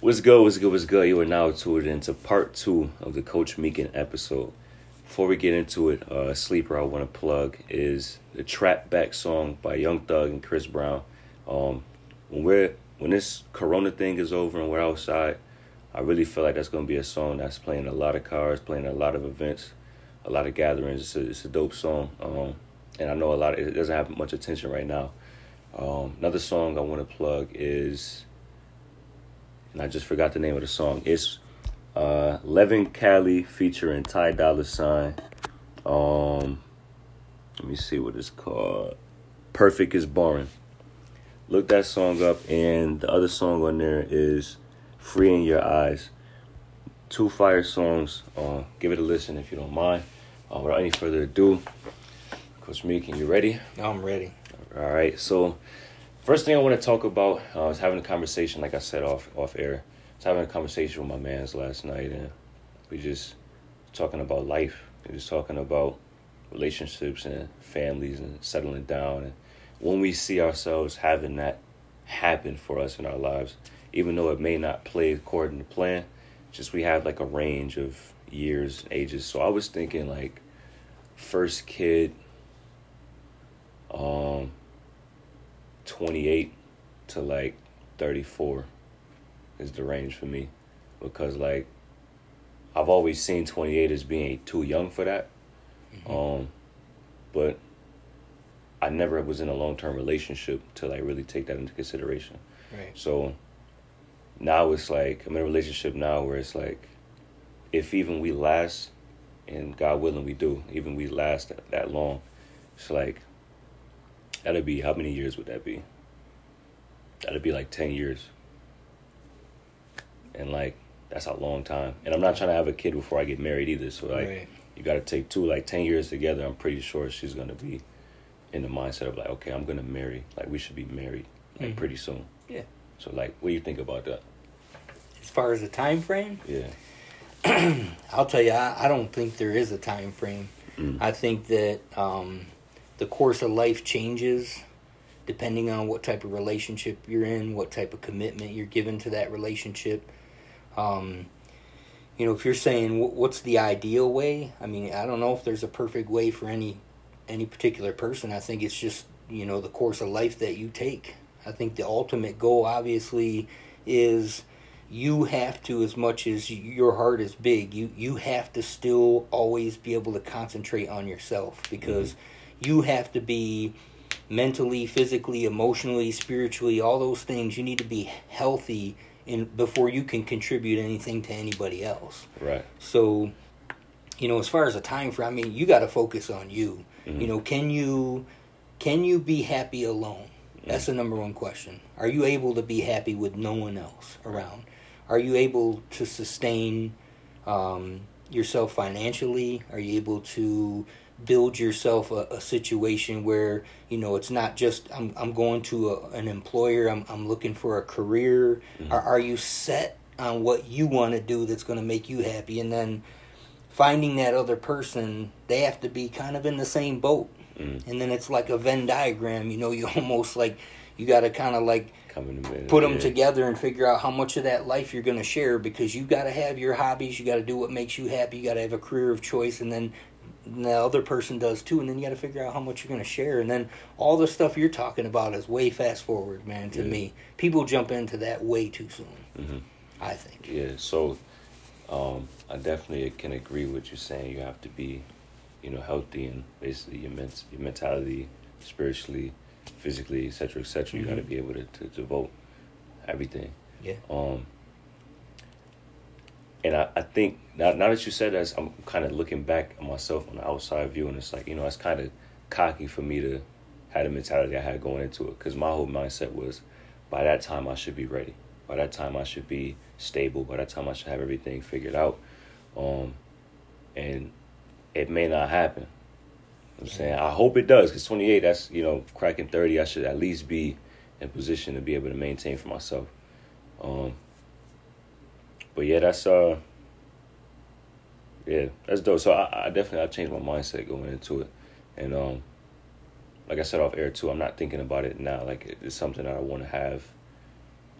What's good? What's good? What's good? You are now tuned into part two of the Coach Meakin episode. Before we get into it, uh, sleeper I want to plug is the Trap Back song by Young Thug and Chris Brown. Um, when we're when this Corona thing is over and we're outside, I really feel like that's gonna be a song that's playing a lot of cars, playing a lot of events, a lot of gatherings. It's a, it's a dope song, um, and I know a lot. Of, it doesn't have much attention right now. Um, another song I want to plug is and I just forgot the name of the song. It's uh, Levin Kali featuring Ty Dolla Sign. Um, let me see what it's called. Perfect is boring. Look that song up, and the other song on there is Free in Your Eyes. Two fire songs. Uh, give it a listen if you don't mind. Uh, without any further ado, Coach Meek, you ready? I'm ready. All right, so First thing I want to talk about, uh, I was having a conversation, like I said off off air. I was having a conversation with my man's last night, and we just talking about life. We just talking about relationships and families and settling down. And when we see ourselves having that happen for us in our lives, even though it may not play according to plan, just we have like a range of years, ages. So I was thinking like first kid, um 28 to like 34 is the range for me because like I've always seen 28 as being too young for that. Mm-hmm. Um but I never was in a long-term relationship to like really take that into consideration. Right. So now it's like I'm in a relationship now where it's like if even we last and God willing we do, even we last that, that long, it's like That'd be how many years would that be? That'd be like ten years. And like that's a long time. And I'm not trying to have a kid before I get married either. So like right. you got to take two like ten years together. I'm pretty sure she's gonna be in the mindset of like, okay, I'm gonna marry. Like we should be married like mm-hmm. pretty soon. Yeah. So like, what do you think about that? As far as the time frame, yeah. I'll tell you, I, I, don't think there is a time frame. Mm. I think that um, the course of life changes depending on what type of relationship you're in, what type of commitment you're given to that relationship. Um, you know, if you're saying what's the ideal way, I mean, I don't know if there's a perfect way for any any particular person. I think it's just you know the course of life that you take. I think the ultimate goal, obviously, is you have to as much as your heart is big you you have to still always be able to concentrate on yourself because mm-hmm you have to be mentally, physically, emotionally, spiritually, all those things. You need to be healthy in before you can contribute anything to anybody else. Right. So, you know, as far as a time frame, I mean, you got to focus on you. Mm-hmm. You know, can you can you be happy alone? Mm-hmm. That's the number one question. Are you able to be happy with no one else around? Are you able to sustain um, yourself financially? Are you able to build yourself a, a, situation where you know it's not just I'm I'm going to a, an employer. I'm I'm looking for a career. Mm-hmm. Are, are you set on what you want to do that's going to make you happy? And then finding that other person, they have to be kind of in the same boat. Mm-hmm. And then it's like a Venn diagram. You know, you almost like you got to kind of like put them yeah. together and figure out how much of that life you're going to share because you got to have your hobbies you got to do what makes you happy you got to have a career of choice and then the other person does too, and then you got to figure out how much you're going to share, and then all the stuff you're talking about is way fast forward, man. To yeah. me, people jump into that way too soon. Mm-hmm. I think. Yeah. So, um, I definitely can agree with you saying you have to be, you know, healthy and basically your ment- your mentality, spiritually, physically, etc., etc. Mm-hmm. You got to be able to, to devote everything. Yeah. Um, and I, I think now, now that you said that, I'm kind of looking back at myself on the outside view, and it's like you know, it's kind of cocky for me to have the mentality I had going into it, because my whole mindset was, by that time I should be ready. By that time I should be stable. By that time I should have everything figured out. Um, and it may not happen. I'm saying I hope it does, because 28, that's you know, cracking 30, I should at least be in position to be able to maintain for myself. Um, but yeah, that's uh, yeah, that's dope. So I, I definitely I changed my mindset going into it, and um, like I said off air too, I'm not thinking about it now. Like it's something that I want to have.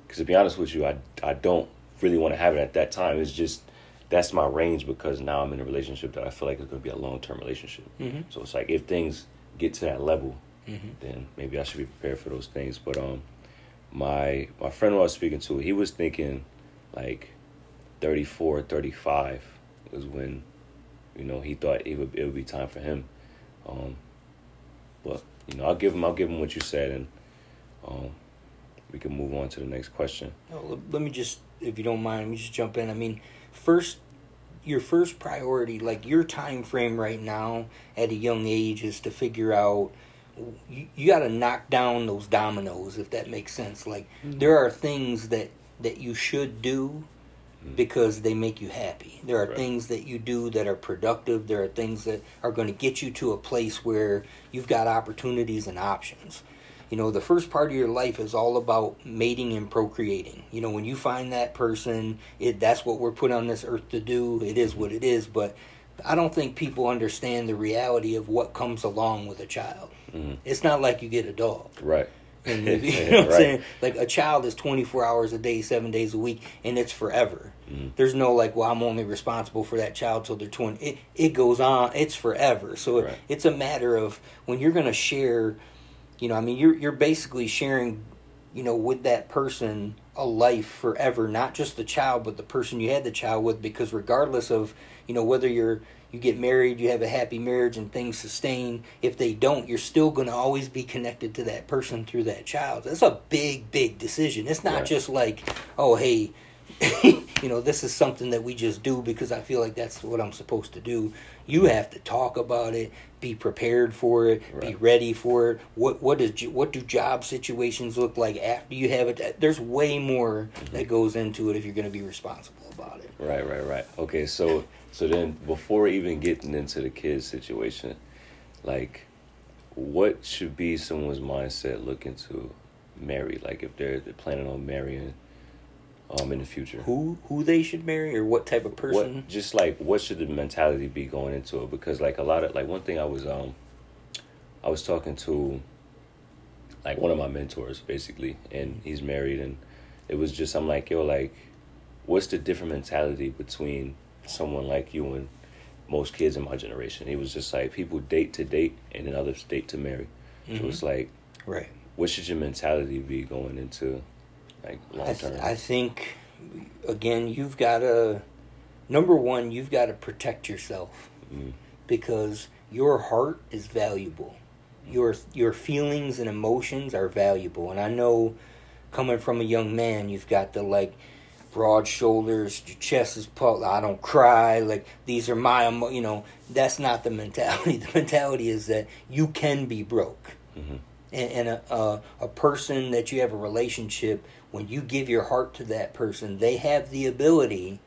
Because to be honest with you, I I don't really want to have it at that time. It's just that's my range because now I'm in a relationship that I feel like is going to be a long term relationship. Mm-hmm. So it's like if things get to that level, Mm-hmm. then maybe I should be prepared for those things. But um, my my friend who I was speaking to, he was thinking like 34, 35 was when you know he thought it would it would be time for him. Um, but you know, I'll give him I'll give him what you said, and um, we can move on to the next question. Oh, let- let me just, if you don't mind, let me just jump in. I mean, first, your first priority, like your time frame right now at a young age, is to figure out. You, you got to knock down those dominoes, if that makes sense. Like there are things that that you should do because they make you happy. There are Right. things that you do that are productive. There are things that are going to get you to a place where you've got opportunities and options. You know, the first part of your life is all about mating and procreating. You know, when you find that person, it that's what we're put on this earth to do. It is what it is, but I don't think people understand the reality of what comes along with a child. Mhm. It's not like you get a dog. Right. And you know what I'm saying? Like a child is 24 hours a day, seven days a week, and it's forever. Mhm. There's no like, well, I'm only responsible for that child till they're 20. It, it goes on. It's forever. So Right. it, it's a matter of when you're going to share, you know, I mean, you're, you're basically sharing, you know, with that person a life forever, not just the child, but the person you had the child with, because regardless of, you know, whether you're, you get married, you have a happy marriage, and things sustain. If they don't, you're still going to always be connected to that person through that child. That's a big, big decision. It's not Right. just like, oh, hey, you know, this is something that we just do because I feel like that's what I'm supposed to do. You have to talk about it, be prepared for it, be ready for it. What what does what do job situations look like after you have it? There's way more that mm-hmm. goes into it if you're going to be responsible about it. Right, right, right. Okay, so so then before even getting into the kids situation, like what should be someone's mindset looking to marry? Like if they're, they're planning on marrying um in the future. Who who they should marry or what type of person? What just like what should the mentality be going into it? Because like a lot of like one thing I was um I was talking to like one of my mentors basically and he's married and it was just I'm like, yo, like what's the different mentality between someone like you and most kids in my generation? He was just like people date to date and then others date to marry. So Mhm. it's like Right. what should your mentality be going into like I, long th- term? I think again you've got to number one you've got to protect yourself Mm. because your heart is valuable your your feelings and emotions are valuable and i know coming from a young man you've got the like broad shoulders your chest is puffed i don't cry like these are my emo-" you know that's not the mentality. The mentality is that you can be broke. Mhm. and, and a, a a person that you have a relationship when you give your heart to that person they have the ability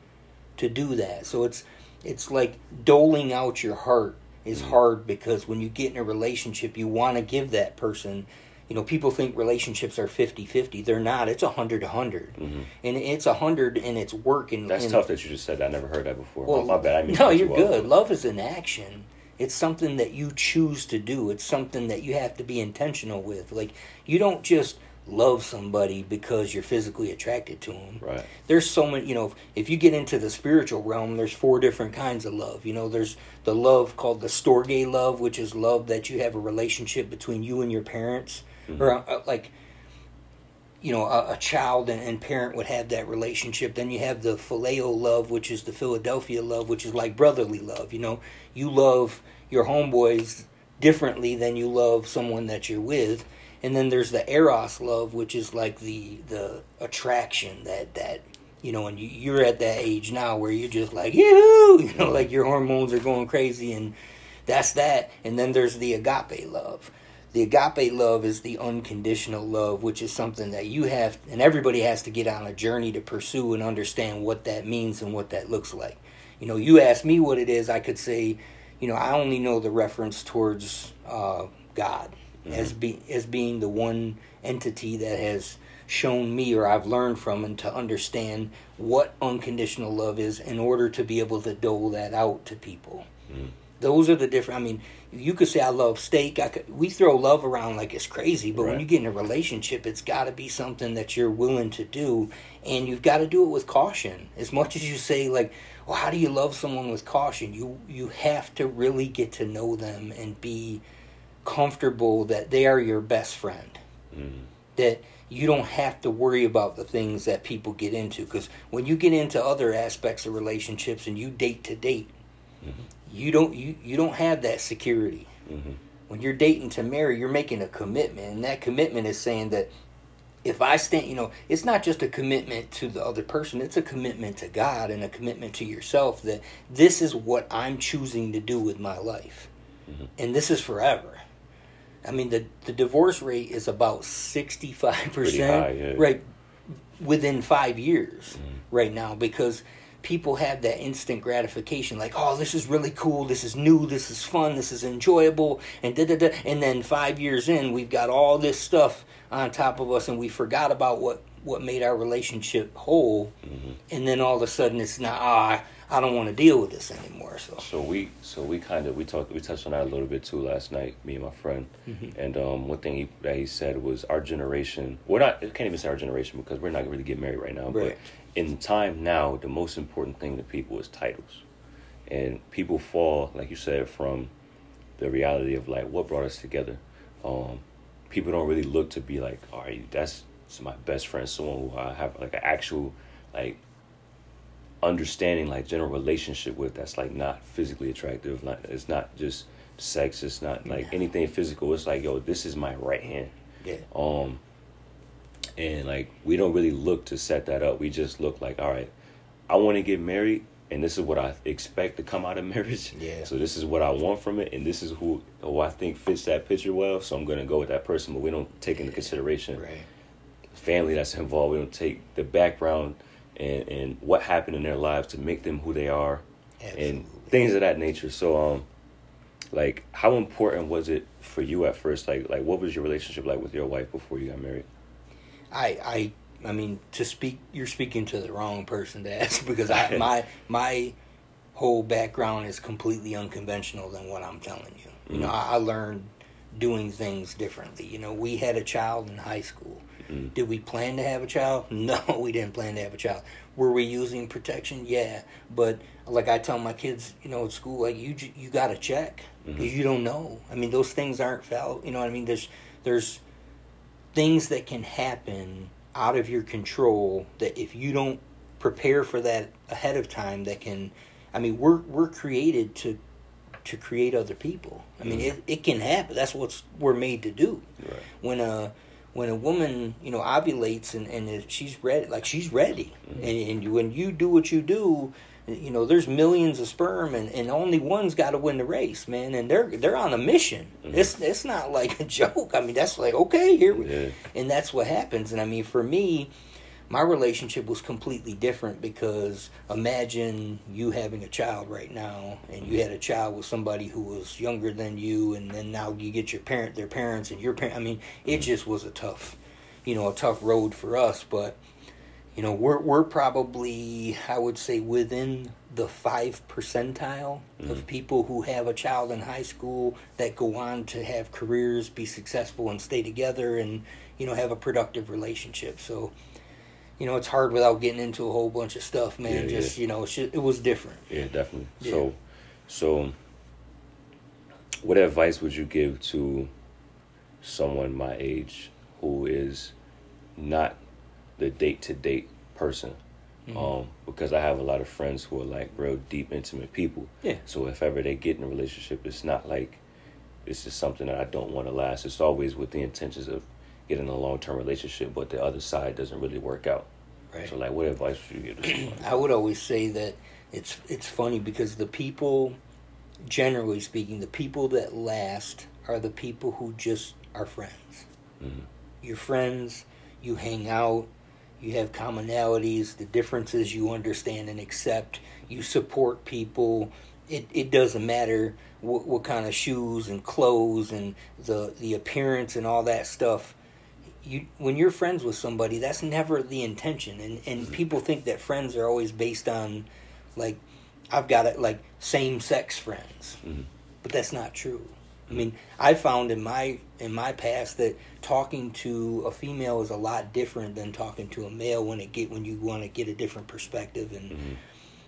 to do that. So it's it's like doling out your heart is hard because when you get in a relationship you want to give that person you know people think relationships are 50-50 they're not it's 100 100 Mhm. and it's 100 and it's work and That's and- tough that you just said that. I never heard that before. well, my bad. I mean, no, you're good. Love is an action. It's something that you choose to do. It's something that you have to be intentional with. Like you don't just love somebody because you're physically attracted to them. Right. There's so many, you know, if you get into the spiritual realm, there's four different kinds of love. You know, there's the love called the storge love, which is love that you have a relationship between you and your parents, Mm-hmm. or uh, uh, like you know, a, a child and, and parent would have that relationship. Then you have the phileo love, which is the Philadelphia love, which is like brotherly love. You know, you love your homeboys differently than you love someone that you're with. And then there's the eros love, which is like the the attraction that that you know, and you, you're at that age now where you're just like, you know, mm-hmm. like your hormones are going crazy, and that's that. And then there's the agape love. The agape love is the unconditional love, which is something that you have, and everybody has to get on a journey to pursue and understand what that means and what that looks like. You know, you ask me what it is, I could say, you know, I only know the reference towards uh, God as be as being the one entity that has shown me or I've learned from and to understand what unconditional love is in order to be able to dole that out to people. Those are the different. I mean, you could say I love steak. I could, we throw love around like it's crazy, but when you get in a relationship, it's got to be something that you're willing to do, and you've got to do it with caution. As much as you say like, "Well, how do you love someone with caution?" You you have to really get to know them and be comfortable that they are your best friend. Mm. That you don't have to worry about the things that people get into because when you get into other aspects of relationships and you date to date, you don't you, you don't have that security. Mhm. When you're dating to marry, you're making a commitment, and that commitment is saying that if I stand, you know, it's not just a commitment to the other person; it's a commitment to God and a commitment to yourself that this is what I'm choosing to do with my life, and this is forever. I mean, the the divorce rate is about sixty five Pretty high, percent, yeah. right? Within five years, Mm-hmm. right now, because people have that instant gratification, like, oh, this is really cool, this is new, this is fun, this is enjoyable, and da da da. And then five years in, we've got all this stuff on top of us, and we forgot about what what made our relationship whole. Mm-hmm. And then all of a sudden, it's not. Ah, I don't want to deal with this anymore. So So we so we kind of we talked we touched on that a little bit too last night, me and my friend. Mm-hmm. And um, one thing he, that he said was our generation. We're not. I can't even say our generation because we're not really getting married right now. Right. But in time now, the most important thing to people is titles, and people fall like you said from the reality of like what brought us together. Um, people don't really look to be like, all right, that's my best friend, someone who I have like an actual like understanding like general relationship with that's like not physically attractive like it's not just sex it's not like Yeah. anything physical it's like yo this is my right hand yeah, um and like we don't really look to set that up we just look like all right i want to get married and this is what i expect to come out of marriage Yeah. so this is what i want from it and this is who who i think fits that picture well so i'm gonna go with that person but we don't take into consideration right. family that's involved. We don't take the background and, and what happened in their lives to make them who they are Absolutely. and things of that nature. So um like how important was it for you at first? Like like what was your relationship like with your wife before you got married? I I I mean to speak you're speaking to the wrong person to ask because I my my whole background is completely unconventional than what I'm telling you. You know, Mm. I, I learned doing things differently. You know, we had a child in high school. Mm. Did we plan to have a child? No, we didn't plan to have a child. Were we using protection? Yeah, but like I tell my kids, you know, at school, like you you got to check because Mhm. you don't know. I mean, those things aren't foul. You know what I mean? There's there's things that can happen out of your control that if you don't prepare for that ahead of time that can I mean we're we're created to to create other people. I mean Mhm. it, it can happen. That's what we're made to do. Right. When a when a woman, you know, ovulates and, and she's ready like she's ready. Mhm. And and when you do what you do, you know, there's millions of sperm and, and only one's got to win the race, man. And they're they're on a mission. Mhm. It's it's not like a joke. I mean, that's like okay, here we Yeah. and that's what happens. And I mean, for me, my relationship was completely different because imagine you having a child right now, and you had a child with somebody who was younger than you, and then now you get your parent, their parents, and your parent. I mean, it just was a tough, you know, a tough road for us. But you know, we're we're probably, I would say, within the five percentile of Mhm. people who have a child in high school that go on to have careers, be successful, and stay together, and you know, have a productive relationship. So, you know, it's hard without getting into a whole bunch of stuff, man. Yeah, just you know, it's just, it was different. Yeah, definitely. Yeah. So, so, what advice would you give to someone my age who is not the date to date person? Mhm. Um, because I have a lot of friends who are like real deep, intimate people. Yeah. So if ever they get in a relationship, it's not like it's just something that I don't want to last. It's always with the intentions of getting a long term relationship, but the other side doesn't really work out. Right. So like, what advice would you give to? I would always say that it's it's funny because the people, generally speaking, the people that last are the people who just are friends. Mhm. You're friends. You hang out. You have commonalities. The differences you understand and accept. You support people. It it doesn't matter what what kind of shoes and clothes and the the appearance and all that stuff you when you're friends with somebody that's never the intention and and people think that friends are always based on like I've got it like same sex friends, Mhm. but that's not true. I mean, I found in my in my past that talking to a female is a lot different than talking to a male when it get when you want to get a different perspective and Mhm.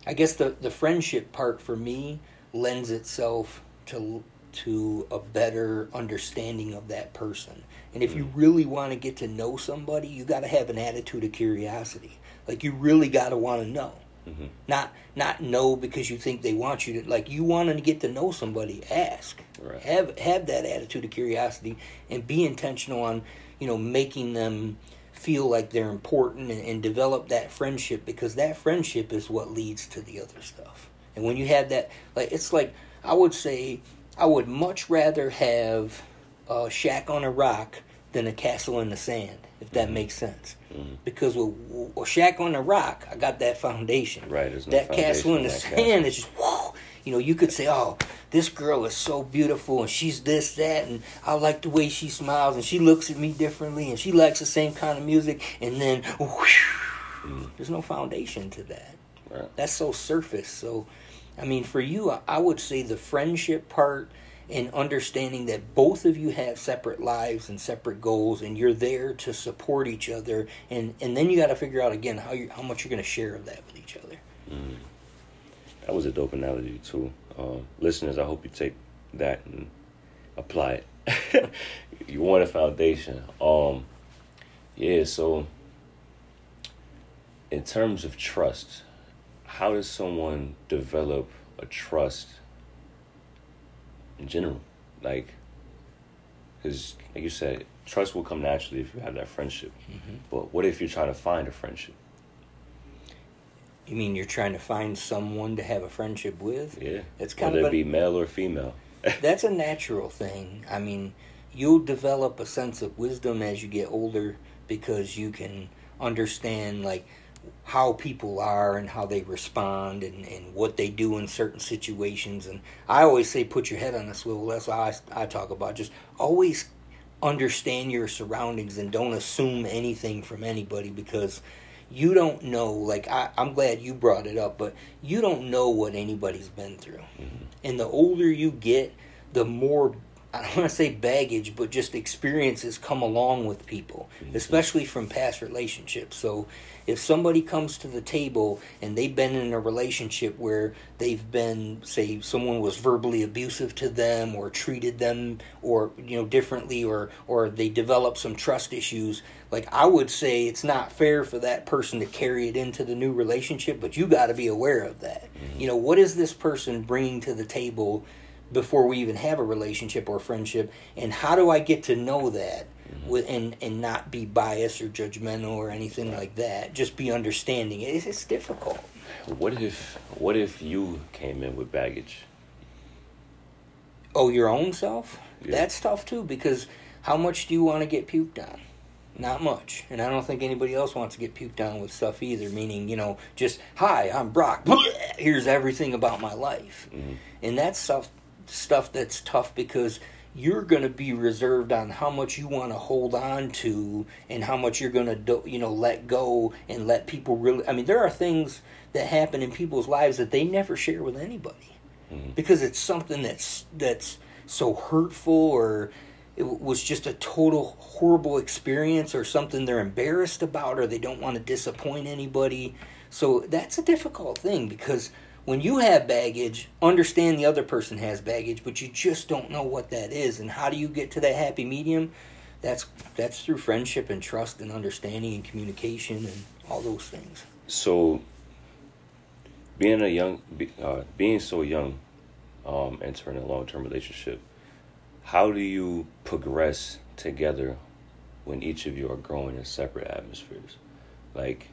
I guess the the friendship part for me lends itself to to a better understanding of that person. And if you really want to get to know somebody, you got to have an attitude of curiosity. Like you really got to want to know. Mhm. Not not know because you think they want you to like you want to get to know somebody, ask. Right. Have have that attitude of curiosity and be intentional on, you know, making them feel like they're important and, and develop that friendship because that friendship is what leads to the other stuff. And when you have that like it's like I would say I would much rather have a shack on a rock than a castle in the sand, if that makes sense. Mhm. Because with a shack on the rock, I got that foundation. Right, no that castle in the foundation in that sand castle. is just whoa. You know, you could say, "Oh, this girl is so beautiful, and she's this, that, and I like the way she smiles, and she looks at me differently, and she likes the same kind of music." And then, whoosh, there's no foundation to that Right. that's so surface. So, I mean, for you, I- I would say the friendship part and understanding that both of you have separate lives and separate goals, and you're there to support each other, and and then you got to figure out again how you how much you're going to share of that with each other. That was a dope analogy too. Um, listeners, I hope you take that and apply it. you want a foundation. Um, yeah. So, in terms of trust, how does someone develop a trust in general? Like, because like you said, trust will come naturally if you have that friendship. Mm-hmm. But what if you're trying to find a friendship? You mean you're trying to find someone to have a friendship with? Yeah. It's kind Whether of it a- be male or female. that's a natural thing. I mean, you'll develop a sense of wisdom as you get older because you can understand like how people are and how they respond and, and what they do in certain situations. And I always say, put your head on a swivel. That's why I, I talk about just always understand your surroundings and don't assume anything from anybody because you don't know. Like, I, I'm glad you brought it up, but you don't know what anybody's been through. Mm-hmm. And the older you get, the more I don't want to say baggage, but just experiences come along with people, mm-hmm. especially from past relationships. So, if somebody comes to the table and they've been in a relationship where they've been, say, someone was verbally abusive to them or treated them or you know differently, or or they develop some trust issues, like I would say, it's not fair for that person to carry it into the new relationship. But you got to be aware of that. Mm-hmm. You know, what is this person bringing to the table? Before we even have a relationship or a friendship and how do i get to know that with and and not be biased or judgmental or anything like that? Just be understanding. It's, it's difficult. What if what if you came in with baggage? oh your own self? Yeah. that's tough too because how much do you want to get puked on? Not much. And i don't think anybody else wants to get puked on with stuff either meaning you know just hi i'm brock. Here's everything about my life. Mhm. and that's stuff stuff that's tough because you're going to be reserved on how much you want to hold on to and how much you're going to do, you know let go and let people really I mean there are things that happen in people's lives that they never share with anybody Mhm. because it's something that's that's so hurtful or it was just a total horrible experience or something they're embarrassed about or they don't want to disappoint anybody so that's a difficult thing because when you have baggage understand the other person has baggage but you just don't know what that is. And how do you get to that happy medium? That's that's through friendship and trust and understanding and communication and all those things. So, being a young, uh, being so young, um, entering a long term relationship, how do you progress together when each of you are growing in separate atmospheres? Like,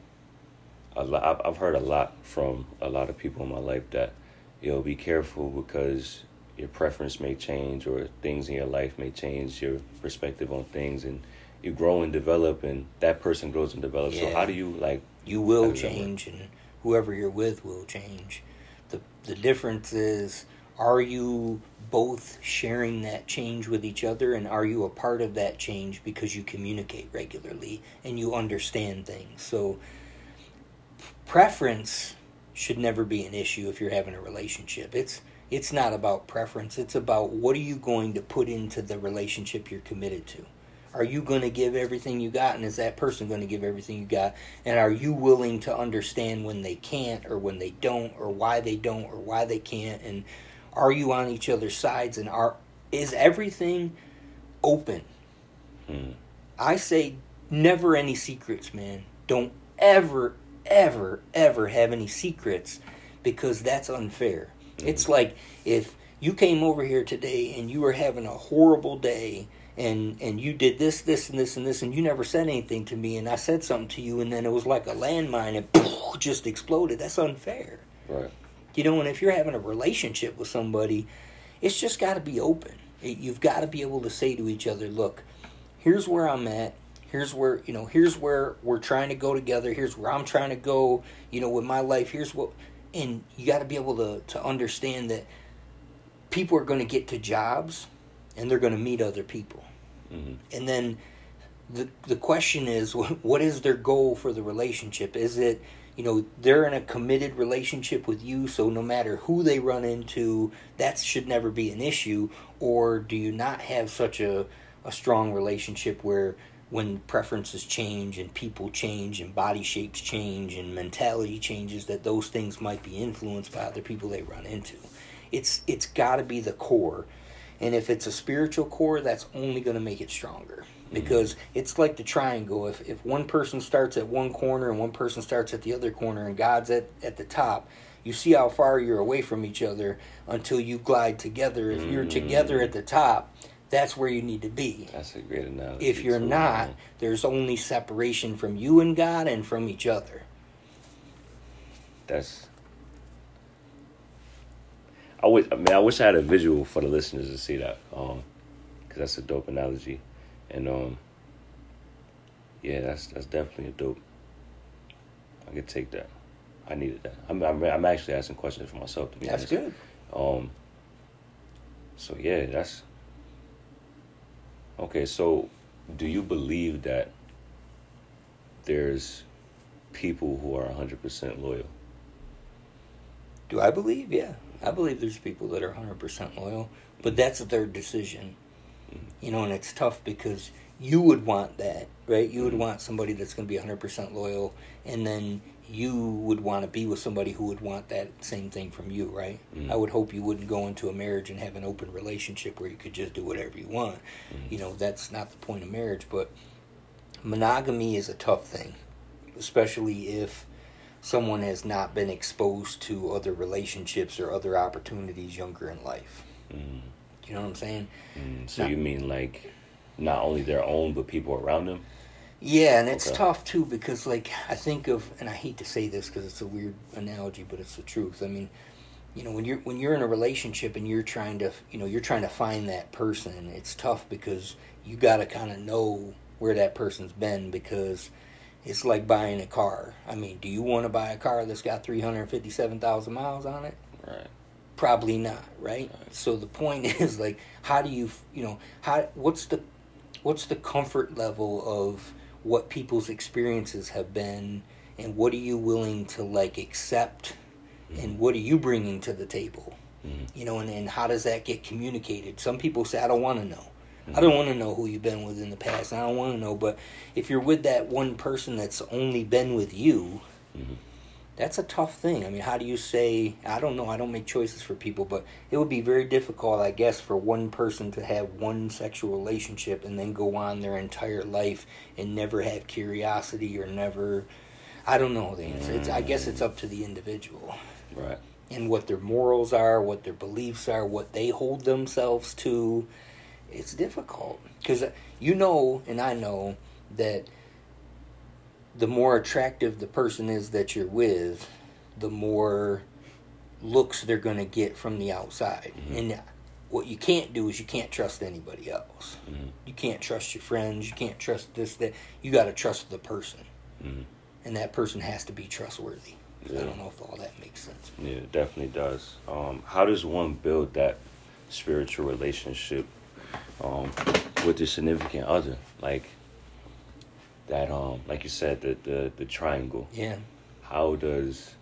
a lot, I've, I've heard a lot from a lot of people in my life that you'll be careful because your preference may change or things in your life may change your perspective on things and you grow and develop and that person grows and develops. So how do you like you will does that work? change and whoever you're with will change the the difference is are you both sharing that change with each other and are you a part of that change because you communicate regularly and you understand things so preference should never be an issue if you're having a relationship. It's it's not about preference. It's about what are you going to put into the relationship you're committed to. Are you going to give everything you got, and is that person going to give everything you got? And are you willing to understand when they can't, or when they don't, or why they don't, or why they can't? And are you on each other's sides? And are is everything open? Mm. I say never any secrets, man. Don't ever, ever, ever have any secrets because that's unfair. Mm. It's like if you came over here today and you were having a horrible day and and you did this, this, and this, and this, and you never said anything to me, and I said something to you, and then it was like a landmine and just exploded. That's unfair. Right. You know, and if you're having a relationship with somebody, it's just got to be open. You've got to be able to say to each other, "Look, here's where I'm at. Here's where you know. Here's where we're trying to go together. Here's where I'm trying to go. You know, with my life. Here's what." And you got to be able to to understand that people are going to get to jobs, and they're going to meet other people, Mhm. and then the the question is, what is their goal for the relationship? Is it you know they're in a committed relationship with you so no matter who they run into that should never be an issue or do you not have such a, a strong relationship where when preferences change and people change and body shapes change and mentality changes that those things might be influenced by other people they run into. It's it's got to be the core. And if it's a spiritual core that's only going to make it stronger. Mm-hmm. Because it's like the triangle. If if one person starts at one corner and one person starts at the other corner and God's at at the top you see how far you're away from each other until you glide together. If you're mm-hmm. together at the top that's where you need to be That's a great analogy. if you're not there's only separation from you and God and from each other that's. I wish. I mean, I wish I had a visual for the listeners to see that. Um, because that's a dope analogy, and um. Yeah, that's that's definitely a dope. I could take that. I needed that. I'm I'm, I'm actually asking questions for myself to be that's honest. good Um. So yeah, that's okay. So, do you believe that there's people who are 100% loyal? Do I believe? Yeah. I believe there's people that are 100% loyal, but that's their decision. Mm-hmm. You know, and it's tough because you would want that, right? You would mm-hmm. want somebody that's going to be 100% loyal, and then you would want to be with somebody who would want that same thing from you, right? Mhm. I would hope you wouldn't go into a marriage and have an open relationship where you could just do whatever you want. You know, that's not the point of marriage, but monogamy is a tough thing, especially if someone has not been exposed to other relationships or other opportunities younger in life. Mm. You know what I'm saying? Mm. So Not- you mean like not only their own but people around them? Yeah, and it's Okay. tough too because, like, I think of, and I hate to say this because it's a weird analogy, but it's the truth. I mean, you know, when you're when you're in a relationship and you're trying to, you know, you're trying to find that person, it's tough because you got to kind of know where that person's been because it's like buying a car. I mean, do you want to buy a car that's got three hundred fifty-seven thousand miles on it? Right. Probably not, right? Right. So the point is like how do you, you know, how what's the what's the comfort level of what people's experiences have been and what are you willing to like accept and what are you bringing to the table? Mhm. You know, and, and how does that get communicated? Some people say I don't want to know. I don't want to know who you've been with in the past. I don't want to know, but if you're with that one person that's only been with you, Mhm. That's a tough thing. I mean, how do you say, I don't know, I don't make choices for people, but it would be very difficult, I guess, for one person to have one sexual relationship and then go on their entire life and never have curiosity or never. I don't know the answer. It's, I guess it's up to the individual Right. and what their morals are, what their beliefs are, what they hold themselves to. It's difficult because uh, you know, and I know that the more attractive the person is that you're with, the more looks they're going to get from the outside. And what you can't do is you can't trust anybody else. Mhm. You can't trust your friends. You can't trust this, that. You got to trust the person. Mhm. And that person has to be trustworthy. I don't know if all that makes sense. Yeah, it definitely does. Um, how does one build that spiritual relationship um, with their significant other? Like that, um, like you said, the, the the triangle. Yeah. How does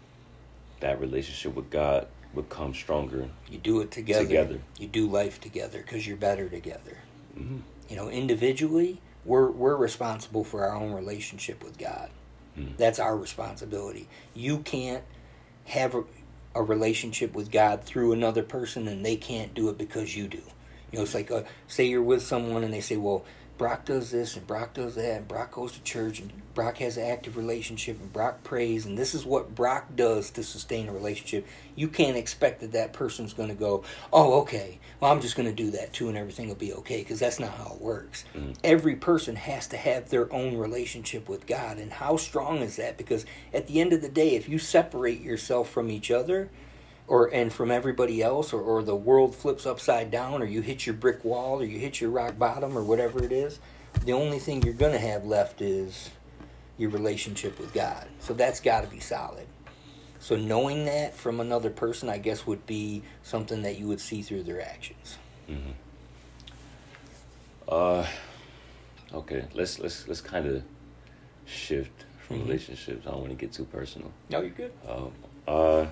that relationship with God become stronger. You do it together. Together. You do life together because you're better together. hmm You know, individually, we're we're responsible for our own relationship with God. Mm. That's our responsibility. You can't have a, a relationship with God through another person, and they can't do it because you do. You know, it's like uh, say you're with someone and they say, "Well, Brock does this and Brock does that, and Brock goes to church and Brock has an active relationship and Brock prays, and this is what Brock does to sustain a relationship." You can't expect that that person's going to go, "Oh, okay, well, I'm just going to do that too, and everything will be okay," because that's not how it works. Mhm. Every person has to have their own relationship with God, and how strong is that? Because at the end of the day, if you separate yourself from each other, or and from everybody else or, or the world flips upside down or you hit your brick wall or you hit your rock bottom or whatever it is the only thing you're going to have left is your relationship with god so that's got to be solid so knowing that from another person i guess would be something that you would see through their actions hmm Uh, okay. Let's let's let's kind of shift from Mhm. relationships. I don't want to get too personal. no you're good Um, uh,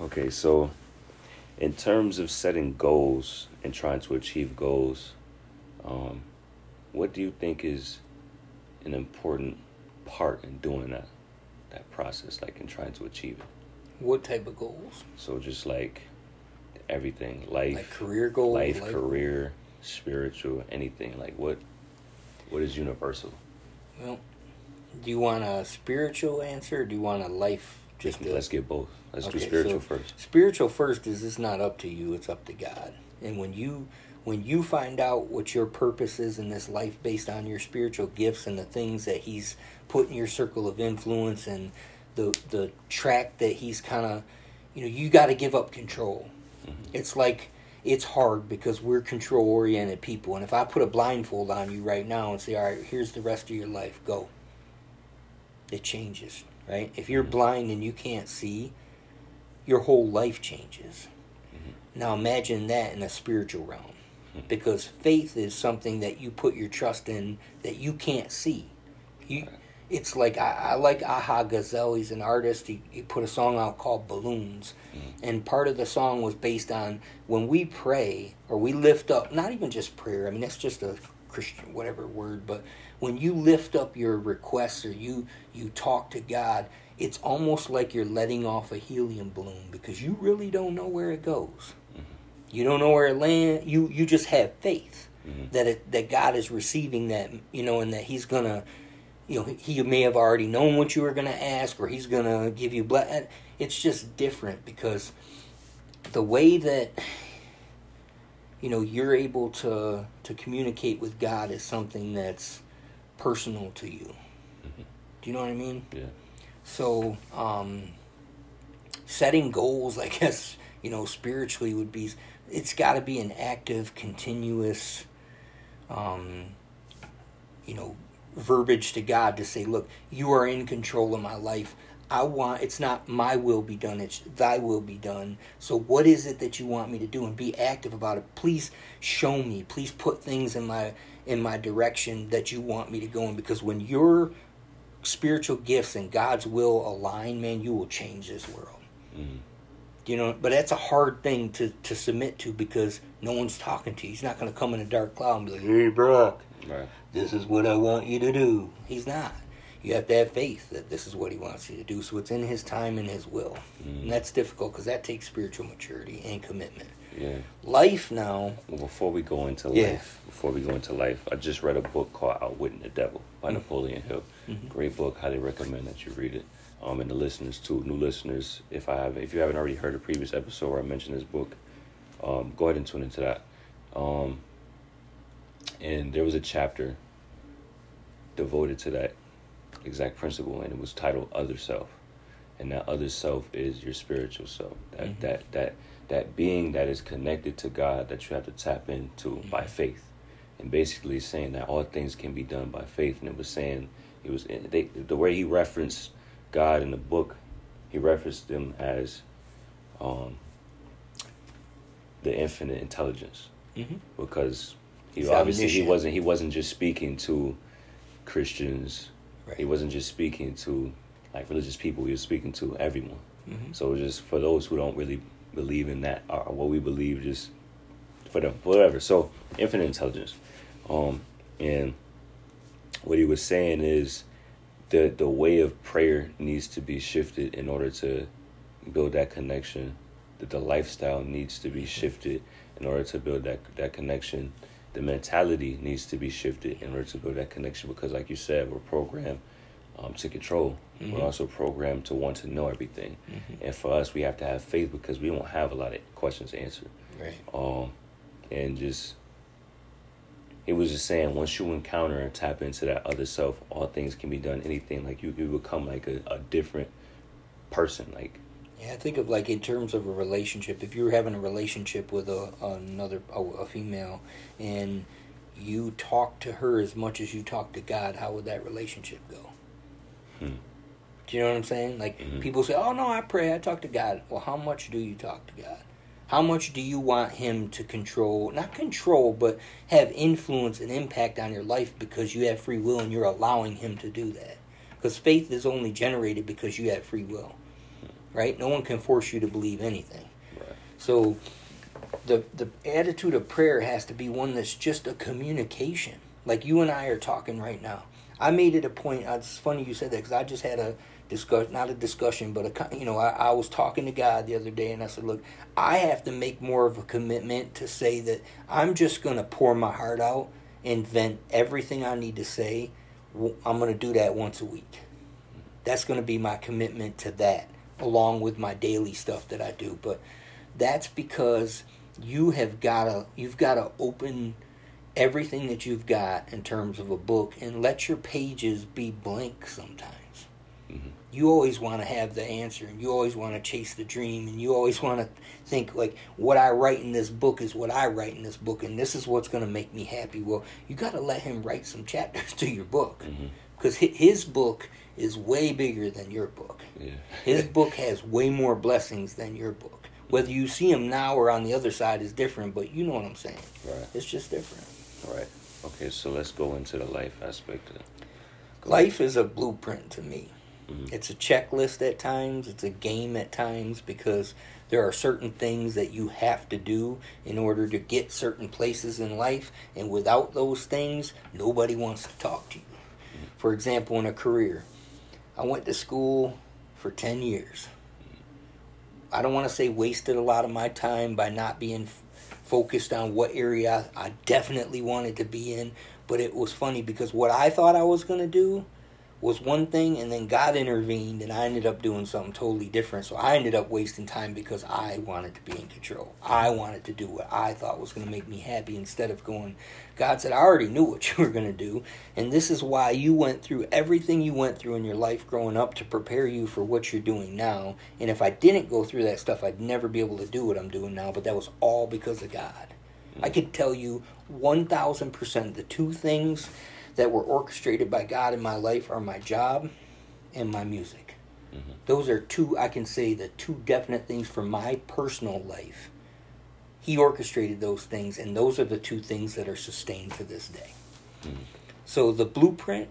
okay, so in terms of setting goals and trying to achieve goals, um, what do you think is an important part in doing that that process, like in trying to achieve it? what type of goals So just like everything, life, like career goals life, life- career, spiritual, anything. Like what what is universal? well do you want a spiritual answer or do you want a life just a, Let's get both. Let's do spiritual so- first. spiritual first is it's not up to you it's up to god and when you when you find out what your purpose is in this life based on your spiritual gifts and the things that he's put in your circle of influence and the the track that he's kind of you know you got to give up control Mhm. it's like it's hard because we're control oriented people and if i put a blindfold on you right now and say all right here's the rest of your life go it changes right if you're Mhm. blind and you can't see your whole life changes Mhm. now imagine that in a spiritual realm Mhm. because faith is something that you put your trust in that you can't see you Right. it's like I, I like Aha Gazelle he's an artist he, he put a song out called balloons Mhm. and part of the song was based on when we pray or we lift up not even just prayer i mean that's just a christian whatever word but when you lift up your requests or you you talk to god it's almost like you're letting off a helium balloon because you really don't know where it goes Mhm. you don't know where it lands you you just have faith Mhm. that it, that god is receiving that you know and that he's gonna you know he may have already known what you were going to ask or he's going to give you ble- it's just different because the way that you know you're able to to communicate with God is something that's personal to you. Mhm. Do you know what I mean? Yeah. So, um, setting goals, I guess, you know, spiritually would be, it's got to be an active, continuous, um, you know, verbiage to God to say, look, you are in control of my life. I want, it's not my will be done, it's thy will be done. So, what is it that you want me to do? And be active about it. Please show me. Please put things in my in my direction that you want me to go in because when your spiritual gifts and God's will align, man, you will change this world. Mhm. You know, but that's a hard thing to, to submit to because no one's talking to you. He's not going to come in a dark cloud and be like, "Hey, Brock, Right. this is what I want you to do." He's not. You have to have faith that this is what he wants you to do. So it's in his time and his will, Mhm. and that's difficult because that takes spiritual maturity and commitment. Yeah. Life now, Well, before we go into Yeah. life, before we go into life, I just read a book called Outwitting the Devil by Mhm. Napoleon Hill. Mhm. Great book. Highly recommend that you read it. Um, and the listeners too, new listeners, if I have, if you haven't already heard a previous episode where I mentioned this book, um, go ahead and tune into that. Um, and there was a chapter devoted to that exact principle, and it was titled "Other Self." And that other self is your spiritual self. That Mhm. that that that being that is connected to God that you have to tap into by Mhm. faith, and basically saying that all things can be done by faith. And it was saying it was they, the way he referenced God in the book, he referenced them as um, the infinite intelligence mm-hmm. because he He's obviously he wasn't he wasn't just speaking to Christians. right. He wasn't just speaking to like religious people. He was speaking to everyone. Mhm. So just for those who don't really believe in that or what we believe, just for them, whatever. So infinite intelligence, um, and what he was saying is the the way of prayer needs to be shifted in order to build that connection. That the lifestyle needs to be shifted in order to build that that connection. The mentality needs to be shifted in order to build that connection because, like you said, we're programmed um, to control. Mhm. We're also programmed to want to know everything. Mhm. And for us, we have to have faith because we won't have a lot of questions answered. Right. Um, and just, it was just saying, once you encounter and tap into that other self, all things can be done. Anything like you, you become like a, a different person. Like, Yeah, I think of like in terms of a relationship. If you were having a relationship with a another a, a female, and you talk to her as much as you talk to God, how would that relationship go? Hmm. Do you know what I'm saying? Like Mhm. people say, "Oh no, I pray, I talk to God." Well, how much do you talk to God? How much do you want Him to control? Not control, but have influence and impact on your life because you have free will and you're allowing Him to do that. Because faith is only generated because you have free will, right? No one can force you to believe anything. right. So the the attitude of prayer has to be one that's just a communication. Like you and I are talking right now. I made it a point. uh, It's funny you said that because I just had a discuss, not a discussion, but a you know I, I was talking to God the other day, and I said, look, I have to make more of a commitment to say that I'm just going to pour my heart out and vent everything I need to say. I'm going to do that once a week. That's going to be my commitment to that, along with my daily stuff that I do. But that's because you have got to you've got to open everything that you've got in terms of a book and let your pages be blank sometimes. You always want to have the answer and you always want to chase the dream and you always want to think like what i write in this book is what i write in this book and this is what's going to make me happy well you got to let him write some chapters to your book mm-hmm. because his book is way bigger than your book Yeah. his book has way more blessings than your book. Whether you see him now or on the other side is different, but you know what I'm saying. right. It's just different. Right. Okay, so let's go into the life aspect of it. Life is a blueprint to me. Mhm. It's a checklist at times, it's a game at times because there are certain things that you have to do in order to get certain places in life, and without those things, nobody wants to talk to you. For example, in a career, I went to school for 10 years. I don't want to say wasted a lot of my time by not being f- focused on what area I definitely wanted to be in, but it was funny because what I thought I was going to do was one thing and then God intervened and I ended up doing something totally different. So I ended up wasting time because I wanted to be in control. I wanted to do what I thought was going to make me happy instead of going, God said, I already knew what you were going to do. And this is why you went through everything you went through in your life growing up to prepare you for what you're doing now. And if I didn't go through that stuff, I'd never be able to do what I'm doing now. But that was all because of God. I mm. could tell you 1000% the two things that were orchestrated by God in my life are my job and my music. Mhm. Those are two, I can say, the two definite things for my personal life. He orchestrated those things, and those are the two things that are sustained to this day. Mhm. So the blueprint,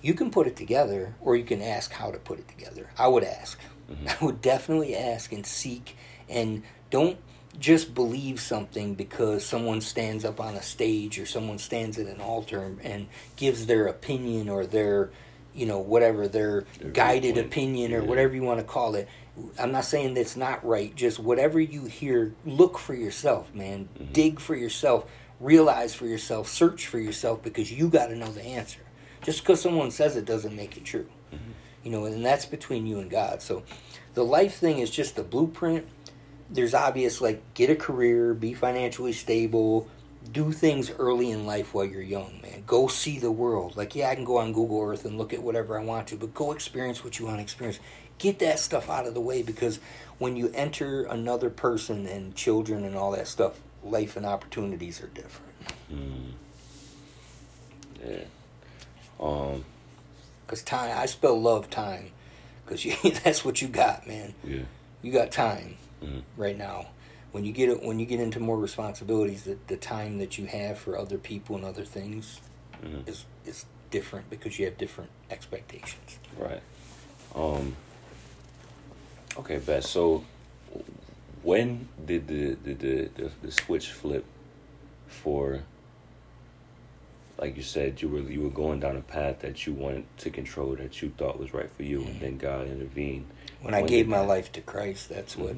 you can put it together, or you can ask how to put it together. I would ask. Mhm. I would definitely ask and seek, and don't just believe something because someone stands up on a stage or someone stands at an altar and gives their opinion or their, you know, whatever their Their guided viewpoint. opinion or Yeah. whatever you want to call it. I'm not saying that's not right. Just whatever you hear, look for yourself, man. Mhm. Dig for yourself. Realize for yourself. Search for yourself because you got to know the answer. Just because someone says it doesn't make it true. Mhm. You know, and that's between you and God. So the life thing is just the blueprint. There's obvious, like, get a career, be financially stable, do things early in life while you're young, man. Go see the world. Like, yeah, I can go on Google Earth and look at whatever I want to, but go experience what you want to experience. Get that stuff out of the way because when you enter another person and children and all that stuff, life and opportunities are different. Mm. Yeah. Um. Because time, I spell love time because you, that's what you got, man. Yeah. You got time. Mhm. right now. When you get it, when you get into more responsibilities, the, the time that you have for other people and other things Mhm. is is different because you have different expectations. Right. Um. Okay, bet. So, when did the the, the, the, the switch flip for? Like you said, you were you were going down a path that you wanted to control, that you thought was right for you, and then God intervened. When I gave my that- life to Christ, that's what.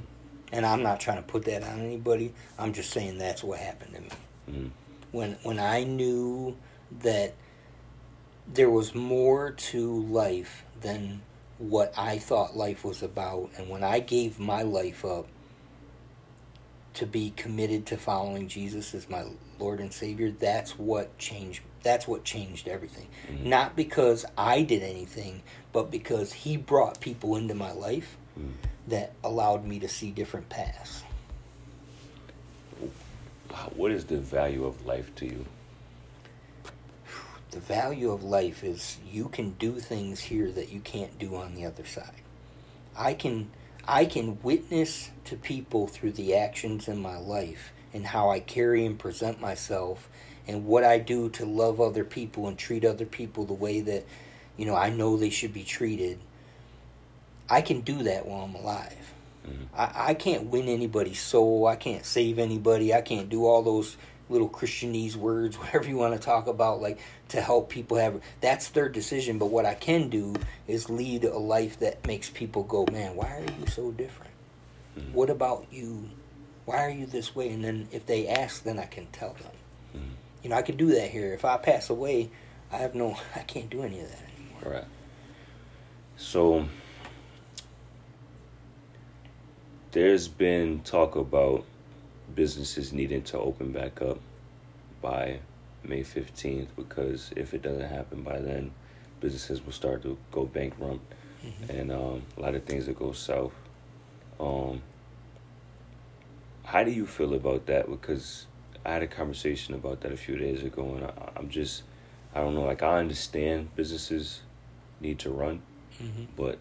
And I'm not trying to put that on anybody. I'm just saying that's what happened to me. Mhm. When when I knew that there was more to life than what I thought life was about, and when I gave my life up to be committed to following Jesus as my Lord and Savior, that's what changed. That's what changed everything. Mhm. Not because I did anything, but because He brought people into my life That allowed me to see different paths. What is the value of life to you? The value of life is you can do things here that you can't do on the other side. I can I can witness to people through the actions in my life and how I carry and present myself and what I do to love other people and treat other people the way that you know I know they should be treated. I can do that while I'm alive. Mhm. I, I can't win anybody's soul. I can't save anybody. I can't do all those little Christianese words, whatever you want to talk about, like to help people have. That's their decision. But what I can do is lead a life that makes people go, man, why are you so different? Mhm. What about you? Why are you this way? And then if they ask, then I can tell them. Mhm. You know, I can do that here. If I pass away, I have no, I can't do any of that anymore. Right. So there's been talk about businesses needing to open back up by May 15th because if it doesn't happen by then, businesses will start to go bankrupt Mhm. and um, a lot of things will go south. Um, how do you feel about that? Because I had a conversation about that a few days ago, and I, I'm just, I don't know. Like I understand businesses need to run, Mhm. but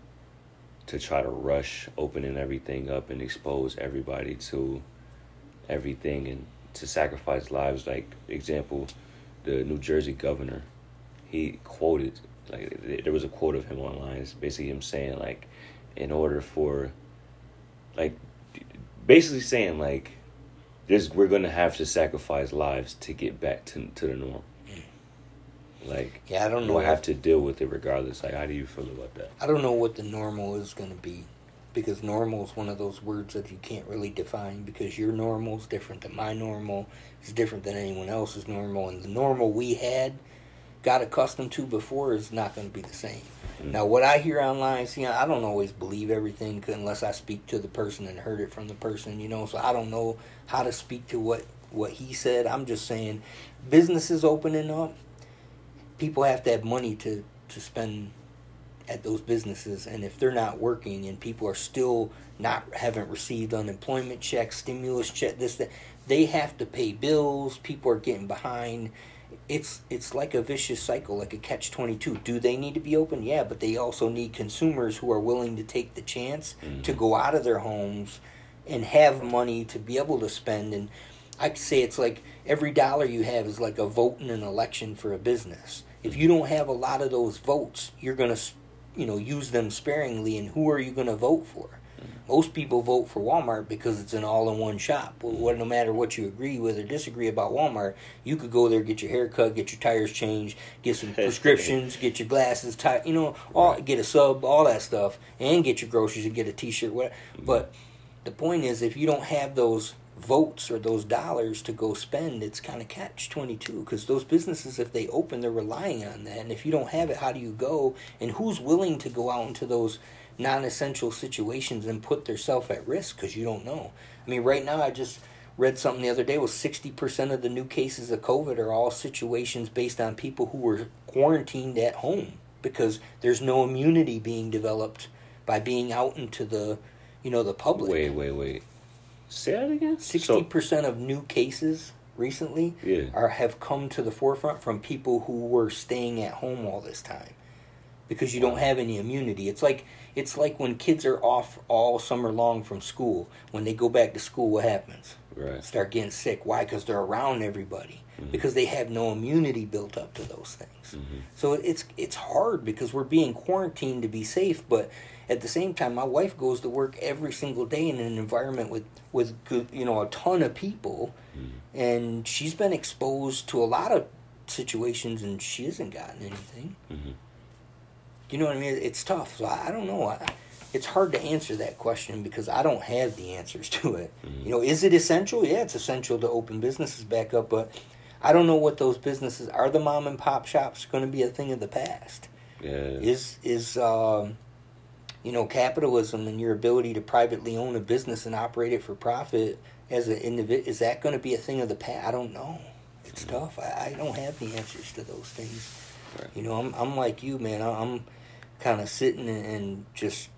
to try to rush opening everything up and expose everybody to everything and to sacrifice lives, like example, the New Jersey governor, he quoted like there was a quote of him online. It's basically him saying like, in order for, like, basically saying like, this we're gonna have to sacrifice lives to get back to to the norm. Like, Yeah, I don't know. I have to deal with it regardless. Like, how do you feel about that? I don't know what the normal is going to be because normal is one of those words that you can't really define because your normal is different than my normal, is different than anyone else's normal, and the normal we had got accustomed to before is not going to be the same. Mm. Now, what I hear online, see, I don't always believe everything unless I speak to the person and heard it from the person, you know. So I don't know how to speak to what what he said. I'm just saying, businesses opening up, people have to have money to to spend at those businesses. And if they're not working and people are still not haven't received unemployment checks stimulus check this that they have to pay bills. People are getting behind. It's it's like a vicious cycle like a catch 22 do they need to be open? Yeah but they also need consumers who are willing to take the chance to Mhm. go out of their homes and have money to be able to spend. And i could say it's like every dollar you have is like a vote in an election for a business if you don't have a lot of those votes you're going to you know use them sparingly and who are you going to vote for most people vote for Walmart because it's an all-in-one shop. Well, what, no matter what you agree with or disagree about Walmart, you could go there, get your hair cut, get your tires changed, get some prescriptions, get your glasses, tie, you know, all Right. get a sub, all that stuff, and get your groceries and get a T-shirt. Whatever. Mm-hmm. But the point is, if you don't have those votes or those dollars to go spend, it's kind of catch twenty two because those businesses, if they open, they're relying on that, and if you don't have it, how do you go? And who's willing to go out into those non-essential situations and put themselves at risk because you don't know. I mean, right now I just read something the other day was 60% of the new cases of COVID are all situations based on people who were quarantined at home because there's no immunity being developed by being out into the, you know, the public. Wait, wait, wait. Say that again. Sixty percent of new cases recently Yeah. are have come to the forefront from people who were staying at home all this time because you don't have any immunity. It's like it's like when kids are off all summer long from school. When they go back to school, what happens? right. Start getting sick. Why? Because they're around everybody. Mhm. Because they have no immunity built up to those things. Mhm. So it's it's hard because we're being quarantined to be safe, but at the same time, my wife goes to work every single day in an environment with with you know a ton of people, Mm-hmm. and she's been exposed to a lot of situations, and she hasn't gotten anything. Mhm. You know what I mean? It's tough. So I, I don't know. I, it's hard to answer that question because I don't have the answers to it. Mhm. You know, is it essential? Yeah, it's essential to open businesses back up, but I don't know what those businesses are. The mom and pop shops going to be a thing of the past? Yeah. Is is um, you know capitalism and your ability to privately own a business and operate it for profit as an individual is that going to be a thing of the past? I don't know. It's tough. I, I don't have the answers to those things. Right. You know, I'm I'm like you, man. I'm kind of sitting and, just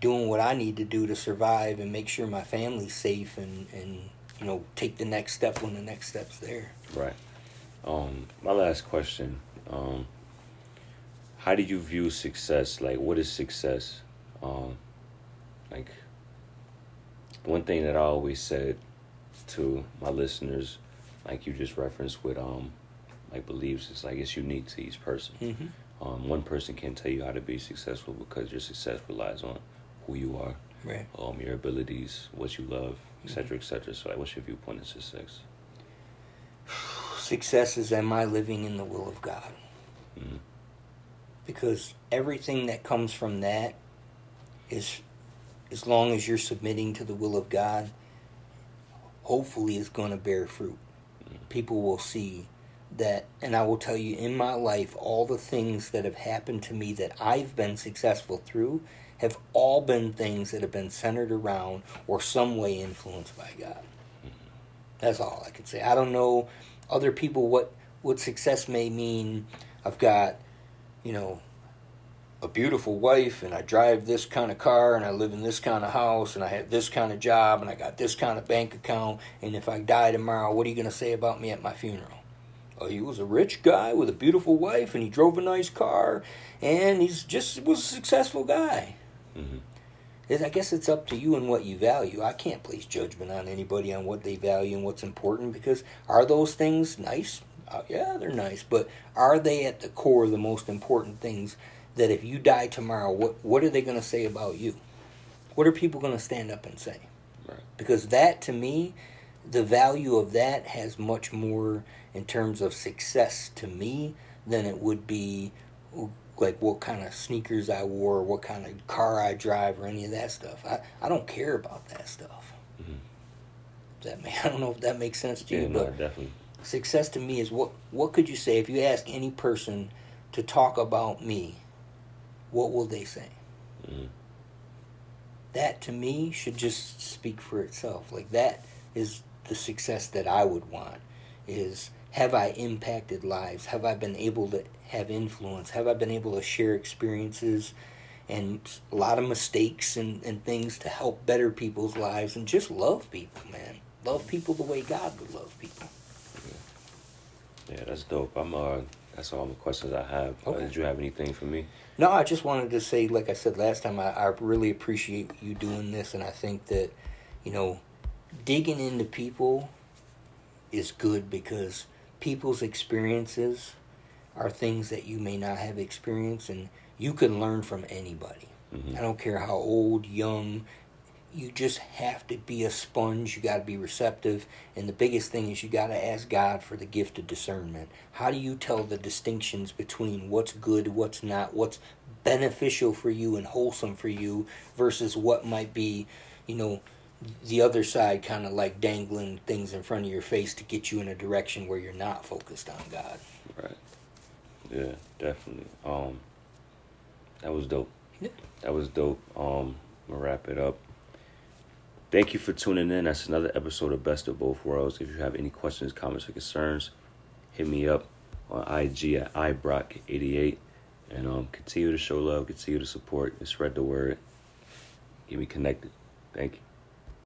doing what I need to do to survive and make sure my family's safe and and you know take the next step when the next step's there. Right. Um, my last question. Um, how do you view success? Like, what is success? Um, like, one thing that I always said to my listeners, like you just referenced with um, like beliefs, is like it's unique to each person. Mm-hmm. Um, one person can't tell you how to be successful because your success relies on who you are, Right. um, your abilities, what you love, etc., etc. So, like, what's your viewpoint on success? Success is am I living in the will of God? Mhm. Because everything that comes from that is, as long as you're submitting to the will of God, hopefully is going to bear fruit. Mm-hmm. People will see that, and I will tell you in my life, all the things that have happened to me that I've been successful through have all been things that have been centered around or some way influenced by God. Mm-hmm. That's all I can say. I don't know other people what what success may mean. I've got, you know, a beautiful wife and I drive this kind of car and I live in this kind of house and I have this kind of job and I got this kind of bank account and if I die tomorrow, what are you going to say about me at my funeral? Oh, he was a rich guy with a beautiful wife and he drove a nice car and he's just was a successful guy. Mhm. I guess it's up to you and what you value. I can't place judgment on anybody on what they value and what's important because are those things nice? Uh, yeah, they're nice, but are they at the core of the most important things that if you die tomorrow, what what are they going to say about you? What are people going to stand up and say? Right. Because that to me, the value of that has much more in terms of success to me than it would be like what kind of sneakers I wore, or what kind of car I drive, or any of that stuff. I, I don't care about that stuff. Mhm. That may, I don't know if that makes sense to Yeah, you, no, but definitely. success to me is what what could you say if you ask any person to talk about me? What will they say? Mhm. That to me should just speak for itself. Like that is the success that I would want. Is have I impacted lives? Have I been able to have influence? Have I been able to share experiences and a lot of mistakes and, and things to help better people's lives and just love people, man. Love people the way God would love people. Yeah, that's dope. I'm uh, that's all the questions I have. Uh, did you have anything for me? No, I just wanted to say, like I said last time, I, I really appreciate you doing this, and I think that, you know, digging into people is good because people's experiences are things that you may not have experienced, and you can learn from anybody. Mhm. I don't care how old, young. You just have to be a sponge. You got to be receptive, and the biggest thing is you got to ask God for the gift of discernment. How do you tell the distinctions between what's good, what's not, what's beneficial for you and wholesome for you, versus what might be, you know, the other side, kind of like dangling things in front of your face to get you in a direction where you're not focused on God. Right. Yeah, definitely. Um, that was dope. Yeah. That was dope. Um, I'm gonna wrap it up. Thank you for tuning in. That's another episode of Best of Both Worlds. If you have any questions, comments, or concerns, hit me up on IG at ibrock88 and um, continue to show love, continue to support, and spread the word. Get me connected. Thank you.